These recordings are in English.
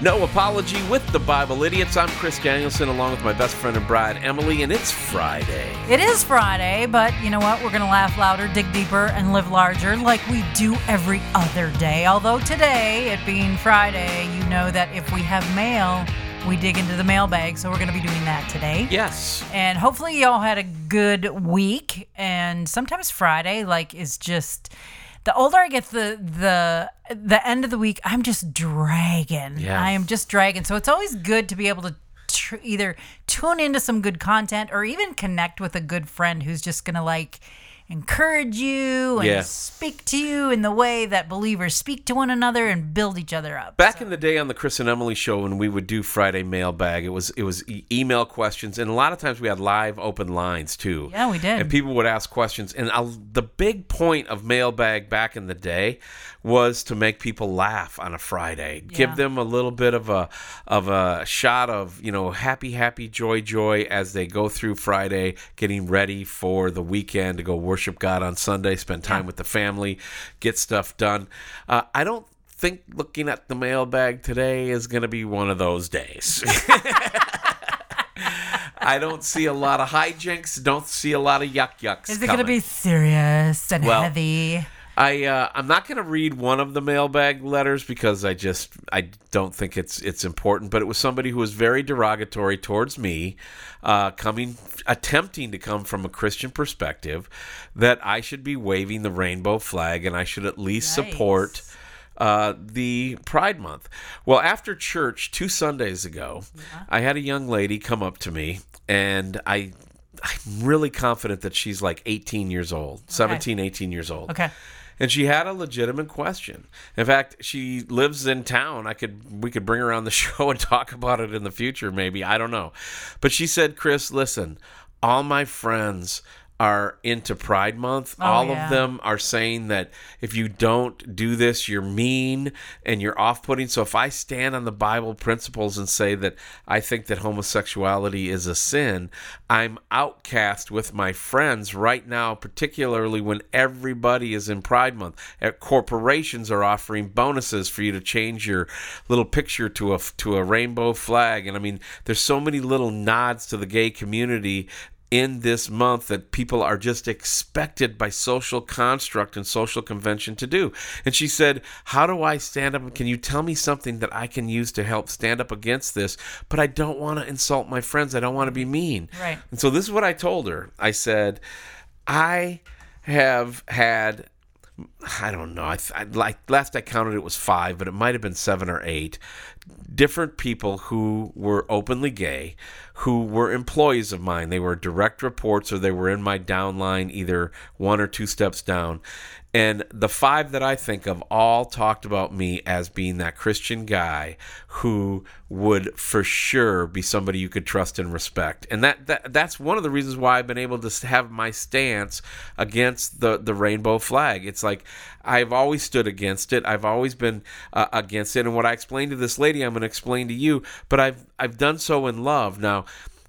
No Apology with the Bible Idiots. I'm Chris Danielson along with my best friend and bride, Emily, and it's Friday. It is Friday, but you know what? We're going to laugh louder, dig deeper, and live larger like we do every other day. Although today, it being Friday, you know that if we have mail, we dig into the mailbag. So we're going to be doing that today. Yes. And hopefully, y'all had a good week. And sometimes Friday, like, is just the older I get, the the the end of the week, I'm just dragging. Yeah. I am just dragging. So it's always good to be able to tr- either tune into some good content or even connect with a good friend who's just gonna like encourage you and Yeah. speak to you in the way that believers speak to one another and build each other up. Back in the day on the Chris and Emily show, when we would do Friday mailbag, it was it was e- email questions, and a lot of times we had live open lines too. Yeah, we did. And people would ask questions, and i the big point of mailbag back in the day was to make people laugh on a Friday, give them a little bit of a of a shot of you know happy, happy, joy, joy as they go through Friday, getting ready for the weekend to go worship God on Sunday, spend time Yeah. with the family, get stuff done. Uh, I don't think looking at the mailbag today is going to be one of those days. I don't see a lot of hijinks. Don't see a lot of yuck yucks. Is it going to be serious and Well, heavy? I uh, I'm not going to read one of the mailbag letters because I just I don't think it's it's important. But it was somebody who was very derogatory towards me, uh, coming attempting to come from a Christian perspective, that I should be waving the rainbow flag and I should at least Nice. support uh, the Pride Month. Well, after church two Sundays ago, I had a young lady come up to me, and I. I'm really confident that she's like 18 years old, 17, 18 years old. Okay. And she had a legitimate question. In fact, she lives in town. I could we could bring her on the show and talk about it in the future maybe. I don't know. But she said, "Chris, listen. All my friends are into Pride Month. Oh, all yeah. of them are saying that if you don't do this, you're mean and you're off-putting. So if I stand on the Bible principles and say that I think that homosexuality is a sin, I'm outcast with my friends right now, particularly when everybody is in Pride Month. Uh, Corporations are offering bonuses for you to change your little picture to a to a rainbow flag, and I mean, there's so many little nods to the gay community in this month that people are just expected by social construct and social convention to do. And she said, How do I stand up? Can you tell me something that I can use to help stand up against this? But I don't want to insult my friends. I don't want to be mean. Right. And so this is what I told her. I said, I have had I don't know. I, I like last I counted it was five, but it might have been seven or eight different people who were openly gay, who were employees of mine. They were direct reports or they were in my downline, either one or two steps down. And the five that I think of all talked about me as being that Christian guy who would for sure be somebody you could trust and respect. And that, that that's one of the reasons why I've been able to have my stance against the the rainbow flag. It's like I've always stood against it. I've always been uh, against it. And what I explained to this lady, I'm going to explain to you. But I've I've done so in love. Now,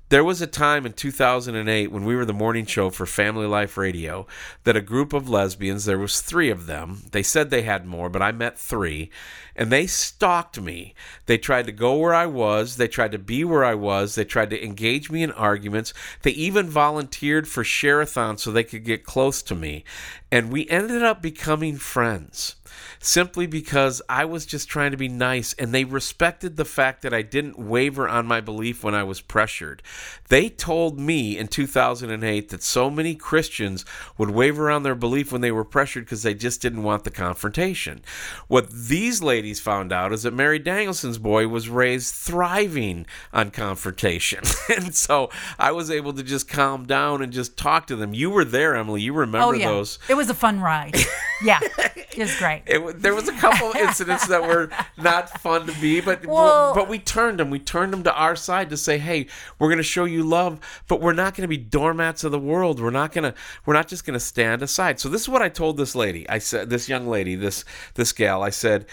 there was a time in 2008 when we were the morning show for Family Life Radio that a group of lesbians, there was 3 of them. They said they had more, but I met 3, and they stalked me. They tried to go where I was, they tried to be where I was, they tried to engage me in arguments. They even volunteered for share-a-thon so they could get close to me. And we ended up becoming friends simply because I was just trying to be nice and they respected the fact that I didn't waver on my belief when I was pressured. They told me in 2008 that so many Christians would waver on their belief when they were pressured because they just didn't want the confrontation. What these ladies found out is that Mary Danielson's boy was raised thriving on confrontation. and so I was able to just calm down and just talk to them. You were there, Emily. You remember Oh yeah, those. it was a fun ride. yeah, it was great. It, there was a couple incidents that were not fun to be, but Well- but we turned them. We turned them to our side to say, "Hey, we're going to show you love, but we're not going to be doormats of the world. We're not going to we're not just going to stand aside." So this is what I told this lady. I said, this young lady, this this gal. I said,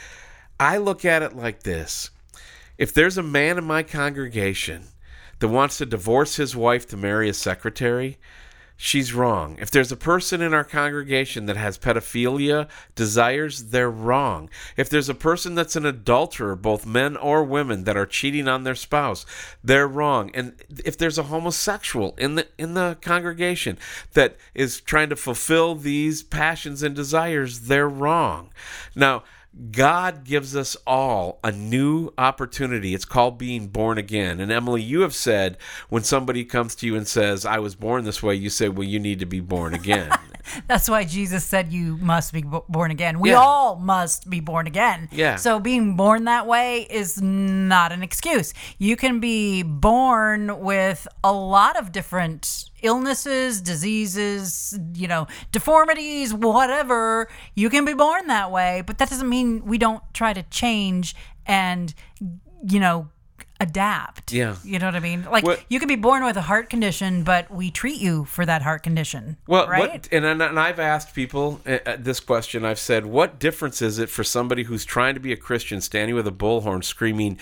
I look at it like this: if there's a man in my congregation that wants to divorce his wife to marry a secretary, she's wrong. If there's a person in our congregation that has pedophilia desires, they're wrong. If there's a person that's an adulterer, both men or women, that are cheating on their spouse, they're wrong. And if there's a homosexual in the in the congregation that is trying to fulfill these passions and desires, they're wrong. Now, God gives us all a new opportunity. It's called being born again. And Emily, you have said when somebody comes to you and says, I was born this way, you say, Well, you need to be born again. That's why Jesus said you must be born again. We Yeah. all must be born again. Yeah. So being born that way is not an excuse. You can be born with a lot of different illnesses, diseases, you know, deformities, whatever. You can be born that way, but that doesn't mean we don't try to change and you know adapt. Yeah. You know what I mean? Like What- you can be born with a heart condition, but we treat you for that heart condition. Well, right? what, and, and and I've asked people uh, uh, this question. I've said, what difference is it for somebody who's trying to be a Christian, standing with a bullhorn, screaming,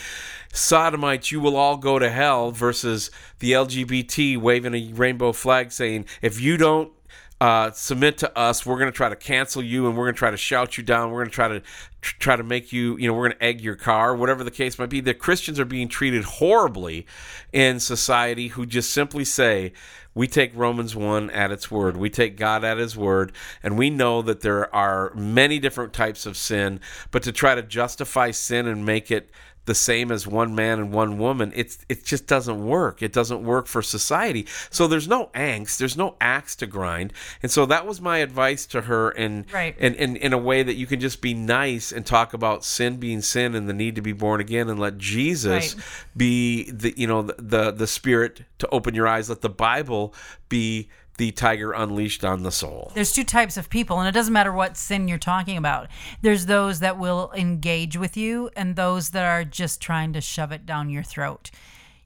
"Sodomites, you will all go to hell," versus the LGBT waving a rainbow flag, saying, "If you don't." Uh, submit to us. We're going to try to cancel you, and we're going to try to shout you down. We're going to try to try to make you, you know, we're going to egg your car, whatever the case might be. The Christians are being treated horribly in society, who just simply say, we take Romans 1 at its word. We take God at his word, and we know that there are many different types of sin, but to try to justify sin and make it the same as one man and one woman, it's it just doesn't work. It doesn't work for society. So there's no angst, there's no axe to grind. And so that was my advice to her and Right. and in, a way that you can just be nice and talk about sin being sin and the need to be born again and let Jesus Right. be the you know the, the the spirit to open your eyes let the bible be the tiger unleashed on the soul There's two types of people, and it doesn't matter what sin you're talking about. There's those that will engage with you, and those that are just trying to shove it down your throat.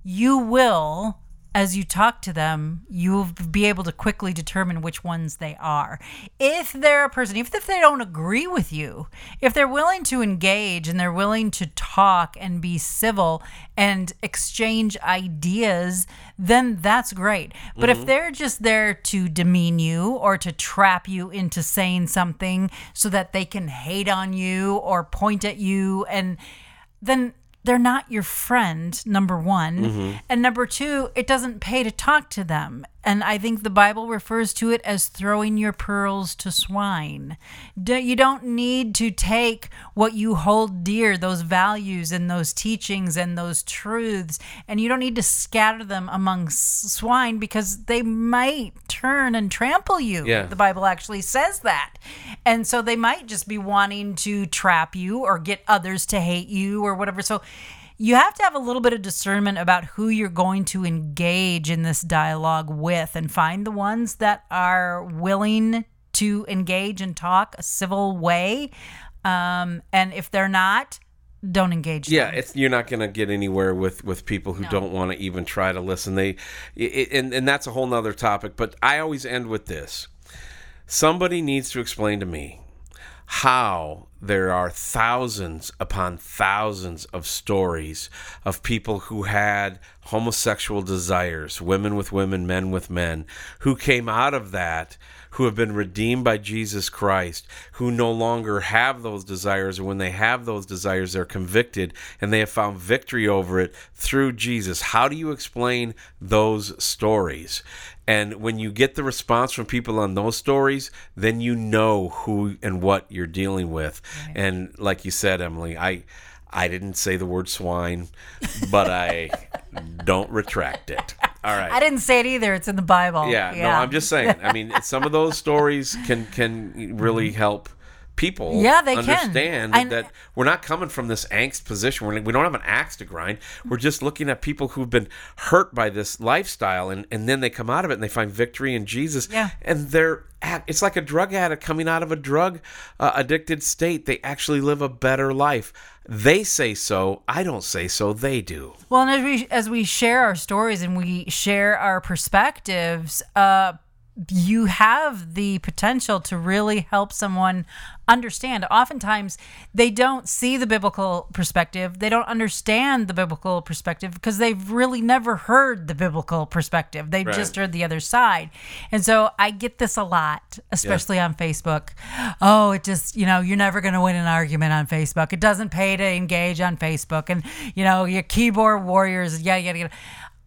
You will, as you talk to them, you'll be able to quickly determine which ones they are. If they're a person, even if they don't agree with you, if they're willing to engage and they're willing to talk and be civil and exchange ideas, then that's great. But if mm-hmm. they're just there to demean you or to trap you into saying something so that they can hate on you or point at you, and then they're not your friend, number one. Mm-hmm. And number two, it doesn't pay to talk to them. And I think the Bible refers to it as throwing your pearls to swine. You don't need to take what you hold dear, those values and those teachings and those truths, and you don't need to scatter them among swine because they might turn and trample you. Yeah. The Bible actually says that. And so they might just be wanting to trap you or get others to hate you or whatever. So you have to have a little bit of discernment about who you're going to engage in this dialogue with and find the ones that are willing to engage and talk a civil way. Um, and if they're not, don't engage. yeah them. it's you're not going to get anywhere with with people who don't want to even try to listen they it, and and that's a whole nother topic but i always end with this somebody needs to explain to me how there are thousands upon thousands of stories of people who had homosexual desires, women with women, men with men, who came out of that, who have been redeemed by Jesus Christ, who no longer have those desires, when they have those desires, they're convicted and they have found victory over it through Jesus. How do you explain those stories? And when you get the response from people on those stories, then you know who and what you're dealing with. And like you said, Emily, I I didn't say the word swine, but I don't retract it. All right. I didn't say it either. It's in the Bible. Yeah, no, I'm just saying. I mean, some of those stories can can really mm-hmm. help people Yeah, they can. understand I- that we're not coming from this angst position. We're, we don't have an axe to grind. We're just looking at people who've been hurt by this lifestyle, and, and then they come out of it and they find victory in Jesus. Yeah. And they're at, it's like a drug addict coming out of a drug uh, addicted state. They actually live a better life. They say so. I don't say so. They do. Well, and as we as we share our stories and we share our perspectives, uh, you have the potential to really help someone understand. Oftentimes, they don't see the biblical perspective. They don't understand the biblical perspective because they've really never heard the biblical perspective. They've Right. just heard the other side. And so I get this a lot, especially on Facebook. Oh, it just, you know, you're never going to win an argument on Facebook. It doesn't pay to engage on Facebook. And, you know, your keyboard warriors, yeah, yeah, yeah.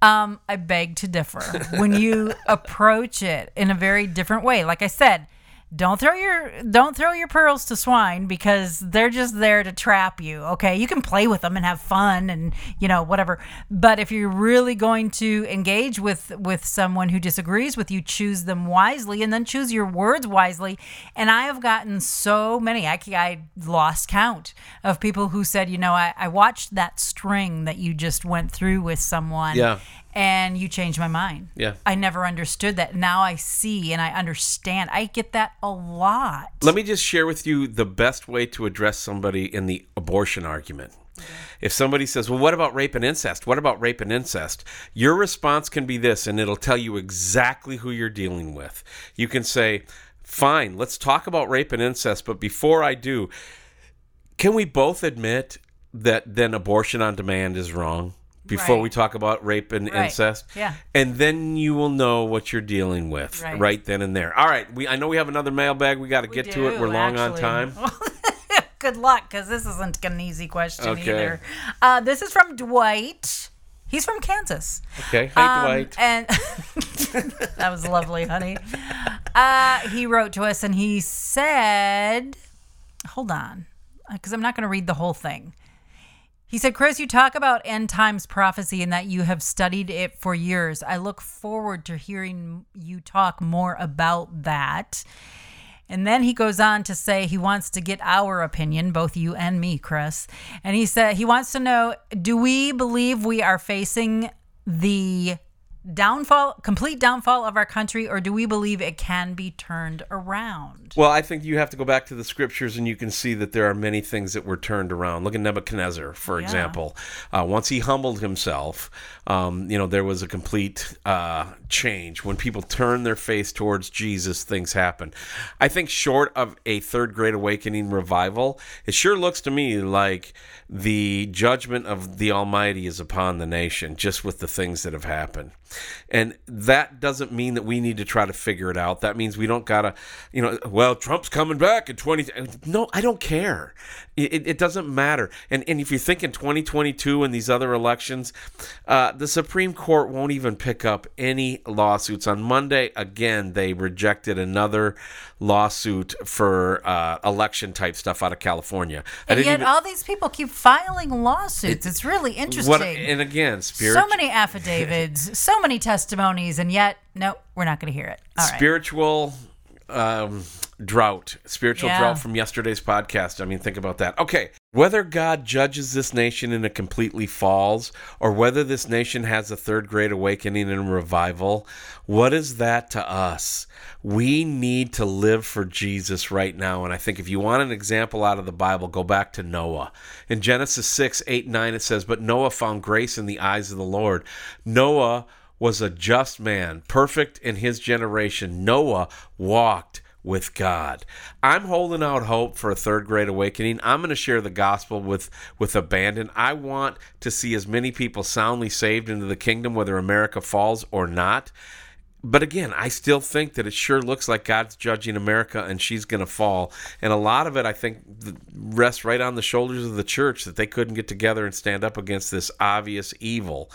Um, I beg to differ. When you approach it in a very different way, like I said, don't throw your don't throw your pearls to swine because they're just there to trap you. Okay, you can play with them and have fun and you know whatever. But if you're really going to engage with with someone who disagrees with you, choose them wisely and then choose your words wisely. And I have gotten so many. I I lost count of people who said, you know, I, I watched that string that you just went through with someone. Yeah. And you changed my mind. Yeah. I never understood that. Now I see and I understand. I get that a lot. Let me just share with you the best way to address somebody in the abortion argument. If somebody says, Well, what about rape and incest? What about rape and incest? Your response can be this, and it'll tell you exactly who you're dealing with. You can say, Fine, let's talk about rape and incest, but before I do, can we both admit that then abortion on demand is wrong? Before Right. we talk about rape and Right. incest, Yeah. and then you will know what you're dealing with Right. right, then and there. All right, we I know we have another mailbag. We got to get to it. We're long on time. Good luck, because this isn't an easy question Okay. either. Uh, this is from Dwight. He's from Kansas. Okay, hey Um, Dwight. And that was lovely, honey. Uh, he wrote to us and he said, hold on, because I'm not going to read the whole thing. He said, Chris, you talk about end times prophecy and that you have studied it for years. I look forward to hearing you talk more about that. And then he goes on to say he wants to get our opinion, both you and me, Chris. And he said he wants to know do we believe we are facing the downfall, complete downfall of our country, or do we believe it can be turned around? Well, I think you have to go back to the scriptures and you can see that there are many things that were turned around. Look at Nebuchadnezzar, for Yeah. example. Uh, once he humbled himself, um, you know, there was a complete uh, change. When people turn their face towards Jesus, things happen. I think, short of a third great awakening revival, it sure looks to me like the judgment of the Almighty is upon the nation, just with the things that have happened. And that doesn't mean that we need to try to figure it out. That means we don't gotta, you know, well, Trump's coming back in 20. No, I don't care. It, it- it doesn't matter. And, and if you think in 2022 and these other elections, uh, the Supreme Court won't even pick up any lawsuits. On Monday, again, they rejected another lawsuit for uh, election type stuff out of California. And yet, even- all these people keep filing lawsuits. it's really interesting. what, and again, spirit, so many affidavits, so many testimonies, and yet, no, we're not going to hear it. All right. spiritual um, drought, spiritual Yeah. drought from yesterday's podcast. I mean, think about that. Okay, whether God judges this nation and it completely falls, or whether this nation has a third great awakening and revival, what is that to us? We need to live for Jesus right now. And I think if you want an example out of the Bible, go back to Noah. In Genesis 6, 8, 9, it says, But Noah found grace in the eyes of the Lord. Noah was a just man, perfect in his generation. Noah walked with God. I'm holding out hope for a third great awakening. I'm going to share the gospel with with abandon. I want to see as many people soundly saved into the kingdom whether America falls or not. But again, I still think that it sure looks like God's judging America and she's going to fall. And a lot of it, I think, rests right on the shoulders of the church that they couldn't get together and stand up against this obvious evil.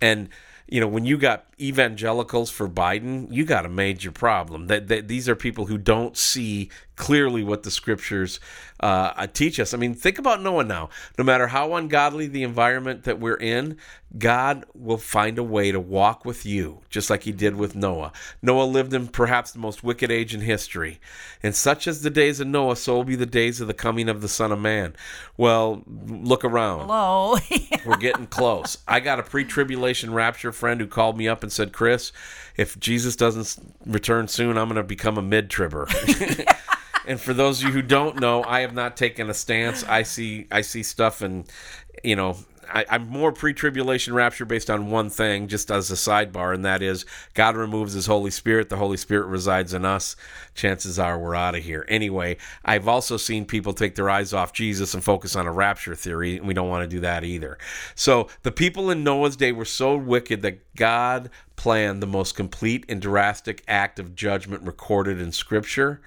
And you know, when you got evangelicals for Biden, you got a major problem. That, that these are people who don't see clearly what the scriptures uh, teach us. I mean, think about Noah now. No matter how ungodly the environment that we're in, God will find a way to walk with you, just like he did with Noah. Noah lived in perhaps the most wicked age in history. And such as the days of Noah, so will be the days of the coming of the Son of Man. Well, look around. Hello. We're getting close. I got a pre tribulation rapture friend who called me up and said, Chris, if Jesus doesn't return soon, I'm going to become a mid tribber. and for those of you who don't know, I have not taken a stance. I see I see stuff and you know, I, I'm more pre-tribulation rapture based on one thing, just as a sidebar, and that is God removes His Holy Spirit. The Holy Spirit resides in us. Chances are we're out of here. Anyway, I've also seen people take their eyes off Jesus and focus on a rapture theory, and we don't want to do that either. So the people in Noah's day were so wicked that God planned the most complete and drastic act of judgment recorded in Scripture.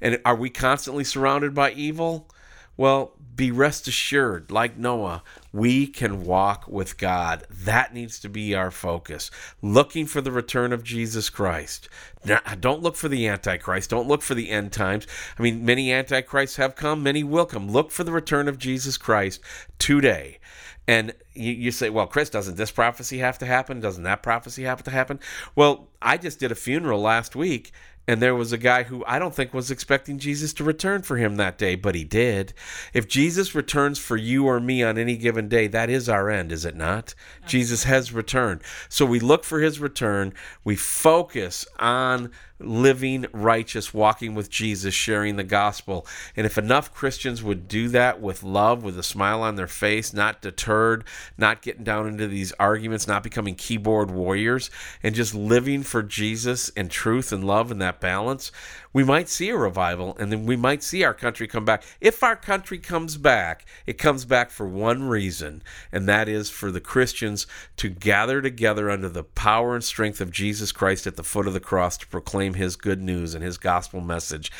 And are we constantly surrounded by evil? Well, be rest assured, like Noah, we can walk with God. That needs to be our focus. Looking for the return of Jesus Christ. Now, don't look for the Antichrist. Don't look for the end times. I mean, many Antichrists have come, many will come. Look for the return of Jesus Christ today. And you, you, say, well, Chris, doesn't this prophecy have to happen? Doesn't that prophecy have to happen? Well, I just did a funeral last week, and there was a guy who I don't think was expecting Jesus to return for him that day, but he did. If Jesus returns for you or me on any given day, that is our end, is it not? Jesus has returned. So we look for his return. We focus on living righteous, walking with Jesus, sharing the gospel. And if enough Christians would do that with love, with a smile on their face, not deterred, not getting down into these arguments, not becoming keyboard warriors, and just living for Jesus and truth and love and that balance, we might see a revival and then we might see our country come back. If our country comes back, it comes back for one reason, and that is for the Christians to gather together under the power and strength of Jesus Christ at the foot of the cross to proclaim his good news and his gospel message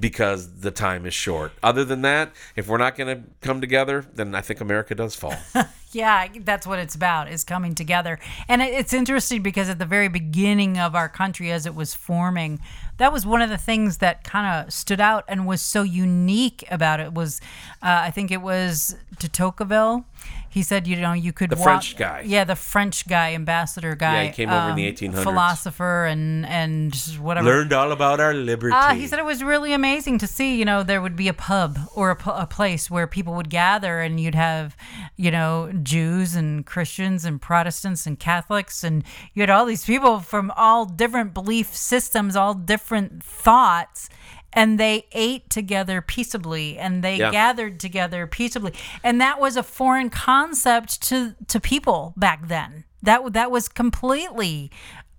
because the time is short. Other than that, if we're not going to come together, then I think America does fall. yeah, that's what it's about is coming together. And it's interesting because at the very beginning of our country as it was forming, that was one of the things that kind of stood out and was so unique about it was uh, I think it was de Tocqueville he said, you know, you could the walk, French guy. Yeah, the French guy, ambassador guy. Yeah, he came um, over in the 1800s. Um, philosopher and and whatever. Learned all about our liberty. Uh, he said it was really amazing to see. You know, there would be a pub or a, a place where people would gather, and you'd have, you know, Jews and Christians and Protestants and Catholics, and you had all these people from all different belief systems, all different thoughts and they ate together peaceably and they yeah. gathered together peaceably and that was a foreign concept to to people back then that that was completely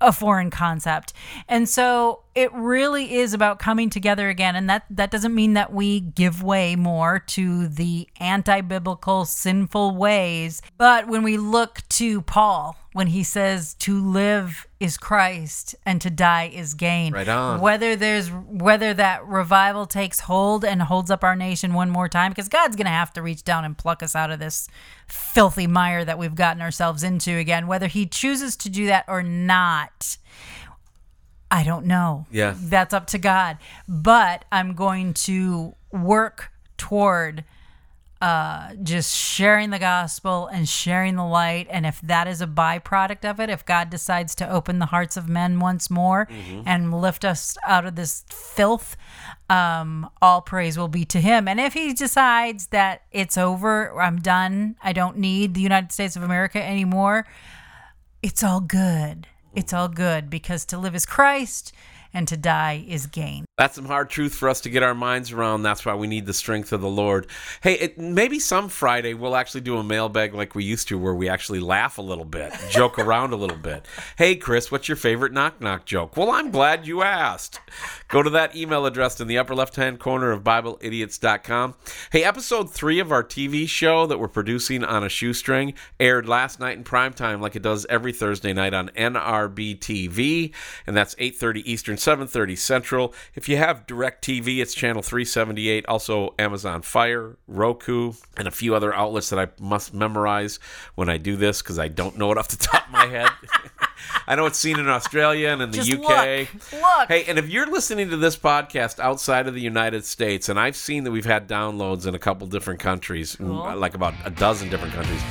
a foreign concept. And so it really is about coming together again and that that doesn't mean that we give way more to the anti-biblical sinful ways, but when we look to Paul when he says to live is Christ and to die is gain. Right on. Whether there's whether that revival takes hold and holds up our nation one more time because God's going to have to reach down and pluck us out of this filthy mire that we've gotten ourselves into again whether he chooses to do that or not. I don't know. Yeah. That's up to God. But I'm going to work toward uh, just sharing the gospel and sharing the light. And if that is a byproduct of it, if God decides to open the hearts of men once more mm-hmm. and lift us out of this filth, um, all praise will be to Him. And if He decides that it's over, I'm done, I don't need the United States of America anymore, it's all good. It's all good because to live is Christ and to die is gain. That's some hard truth for us to get our minds around. That's why we need the strength of the Lord. Hey, it, maybe some Friday we'll actually do a mailbag like we used to, where we actually laugh a little bit, joke around a little bit. Hey, Chris, what's your favorite knock knock joke? Well, I'm glad you asked. Go to that email address in the upper left hand corner of BibleIdiots.com. Hey, episode three of our TV show that we're producing on a shoestring aired last night in prime time, like it does every Thursday night on NRB TV, and that's 8:30 Eastern 7:30 Central. If you have DirecTV, it's channel 378. Also Amazon Fire, Roku, and a few other outlets that I must memorize when I do this because I don't know it off the top of my head. I know it's seen in Australia and in the Just UK. Look, look. Hey, and if you're listening to this podcast outside of the United States, and I've seen that we've had downloads in a couple different countries, mm, cool. like about a dozen different countries,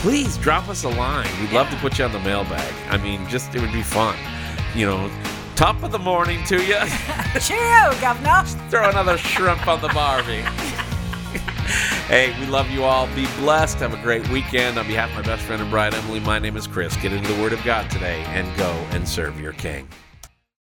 please drop us a line. We'd yeah. love to put you on the mailbag. I mean, just it would be fun. You know, Top of the morning to you. Cheerio, governor. Throw another shrimp on the barbie. hey, we love you all. Be blessed. Have a great weekend. On behalf of my best friend and bride, Emily, my name is Chris. Get into the Word of God today and go and serve your King.